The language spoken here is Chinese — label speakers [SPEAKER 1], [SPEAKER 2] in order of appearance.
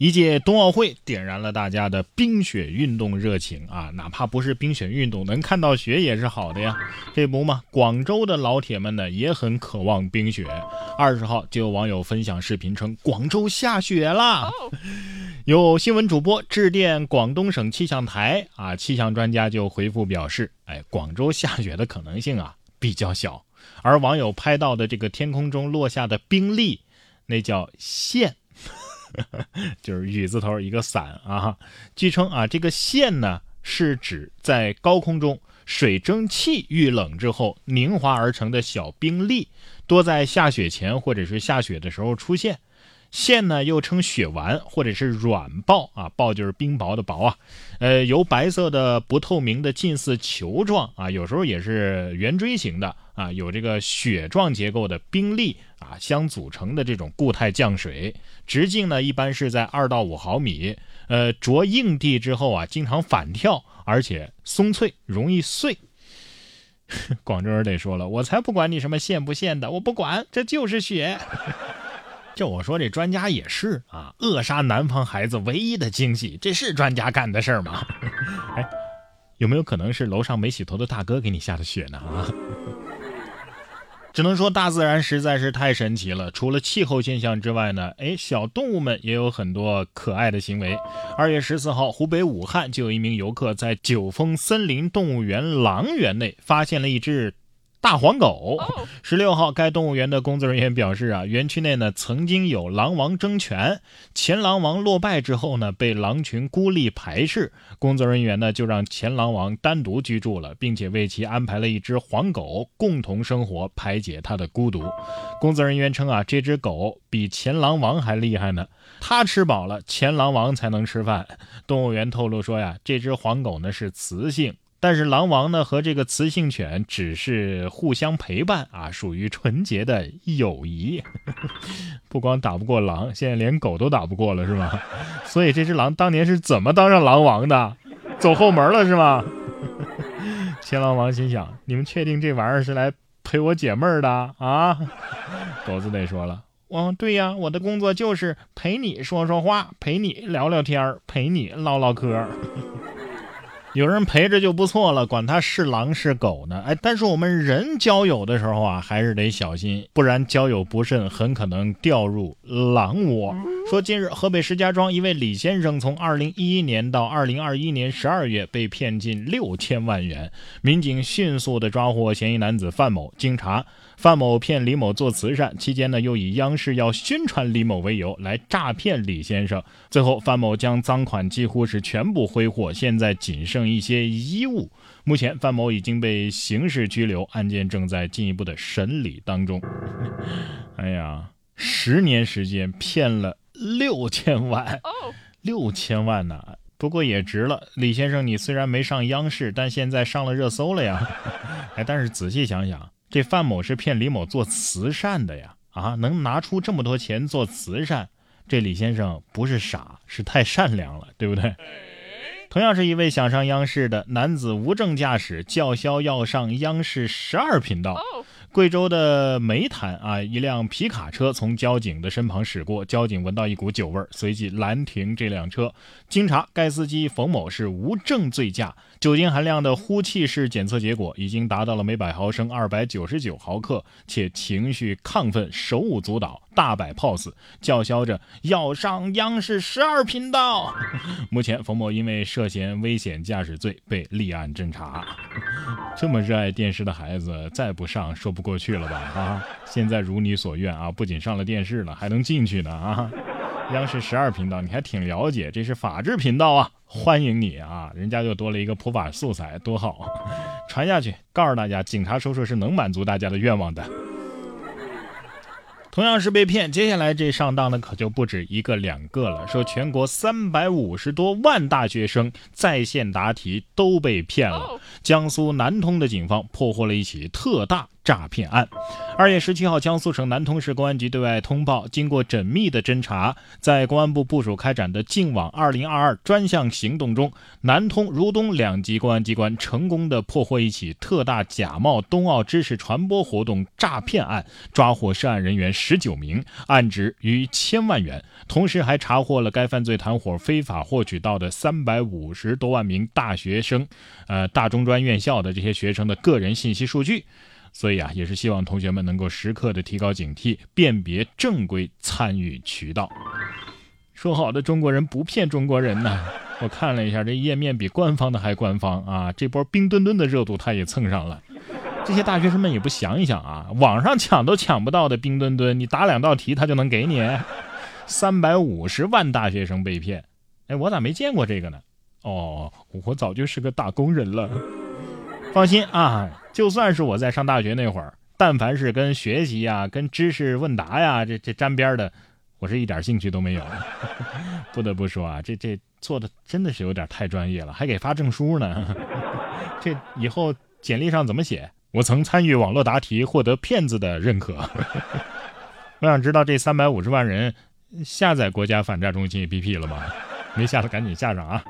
[SPEAKER 1] 一届冬奥会点燃了大家的冰雪运动热情啊！哪怕不是冰雪运动，能看到雪也是好的呀。这不嘛，广州的老铁们呢也很渴望冰雪。二十号就有网友分享视频称，广州下雪啦。有新闻主播致电广东省气象台啊，气象专家就回复表示，哎，广州下雪的可能性啊比较小。而网友拍到的这个天空中落下的冰粒，那叫线。就是雨字头一个伞啊，据称啊，这个线呢是指在高空中水蒸气遇冷之后凝华而成的小冰粒，多在下雪前或者是下雪的时候出现。线呢又称雪丸或者是软刨啊，刨就是冰雹的雹啊，呃，由白色的不透明的近似球状啊，有时候也是圆锥形的啊，有这个雪状结构的冰粒啊相组成的这种固态降水，直径呢一般是在二到五毫米，呃，着硬地之后啊，经常反跳，而且松脆，容易碎。广州人得说了，我才不管你什么线不线的，我不管，这就是雪。就我说这专家也是啊，扼杀南方孩子唯一的惊喜，这是专家干的事儿吗？哎，有没有可能是楼上没洗头的大哥给你下的雪呢？啊，只能说大自然实在是太神奇了。除了气候现象之外呢，哎，小动物们也有很多可爱的行为。二月十四号，湖北武汉就有一名游客在九峰森林动物园狼园内发现了一只。大黄狗。十六号，该动物园的工作人员表示啊，园区内呢曾经有狼王争权，前狼王落败之后呢，被狼群孤立排斥，工作人员呢就让前狼王单独居住了，并且为其安排了一只黄狗共同生活，排解它的孤独。工作人员称啊，这只狗比前狼王还厉害呢，它吃饱了，前狼王才能吃饭。动物园透露说呀，这只黄狗呢是雌性。但是狼王呢和这个雌性犬只是互相陪伴啊，属于纯洁的友谊。不光打不过狼，现在连狗都打不过了，是吗？所以这只狼当年是怎么当上狼王的？走后门了是吗？前狼王心想：你们确定这玩意儿是来陪我解闷儿的啊？狗子得说了：哦，对呀，我的工作就是陪你说说话，陪你聊聊天陪你唠唠嗑。有人陪着就不错了，管他是狼是狗呢？哎，但是我们人交友的时候啊，还是得小心，不然交友不慎，很可能掉入狼窝。说近日，河北石家庄一位李先生从2011年到2021年12月被骗近六千万元，民警迅速的抓获嫌疑男子范某。经查，范某骗李某做慈善期间呢，又以央视要宣传李某为由来诈骗李先生。最后，范某将赃款几乎是全部挥霍，现在仅剩一些衣物。目前，范某已经被刑事拘留，案件正在进一步的审理当中。哎呀，十年时间骗了。六千万，六千万呢？不过也值了。李先生，你虽然没上央视，但现在上了热搜了呀。哎，但是仔细想想，这范某是骗李某做慈善的呀。啊，能拿出这么多钱做慈善，这李先生不是傻，是太善良了，对不对？同样是一位想上央视的男子，无证驾驶叫嚣要上央视十二频道。贵州的煤炭啊，一辆皮卡车从交警的身旁驶过，交警闻到一股酒味，随即拦停这辆车。经查，该司机冯某是无证醉驾，酒精含量的呼气式检测结果已经达到了每百毫升二百九十九毫克，且情绪亢奋，手舞足蹈，大摆 pose，叫嚣着要上央视十二频道。目前，冯某因为涉嫌危险驾驶罪被立案侦查。这么热爱电视的孩子，再不上说不过去了吧？啊，现在如你所愿啊，不仅上了电视了，还能进去呢啊！央视十二频道，你还挺了解，这是法制频道啊，欢迎你啊！人家又多了一个普法素材，多好！传下去，告诉大家，警察叔叔是能满足大家的愿望的。同样是被骗，接下来这上当的可就不止一个两个了。说全国三百五十多万大学生在线答题都被骗了。江苏南通的警方破获了一起特大诈骗案。二月十七号，江苏省南通市公安局对外通报，经过缜密的侦查，在公安部部署开展的“净网二零二二”专项行动中，南通、如东两级公安机关成功的破获一起特大假冒冬奥知识传播活动诈骗案，抓获涉案人员十九名，案值逾千万元。同时，还查获了该犯罪团伙非法获取到的三百五十多万名大学生、呃大中专院校的这些学生的个人信息数据。所以啊，也是希望同学们能够时刻的提高警惕，辨别正规参与渠道。说好的中国人不骗中国人呢？我看了一下这页面，比官方的还官方啊！这波冰墩墩的热度他也蹭上了。这些大学生们也不想一想啊，网上抢都抢不到的冰墩墩，你答两道题他就能给你？三百五十万大学生被骗，哎，我咋没见过这个呢？哦，我早就是个打工人了。放心啊，就算是我在上大学那会儿，但凡是跟学习呀、跟知识问答呀这这沾边的，我是一点兴趣都没有。不得不说啊，这这做的真的是有点太专业了，还给发证书呢。这以后简历上怎么写？我曾参与网络答题，获得骗子的认可。我想知道这三百五十万人下载国家反诈中心 APP 了吗？没下的赶紧下上啊！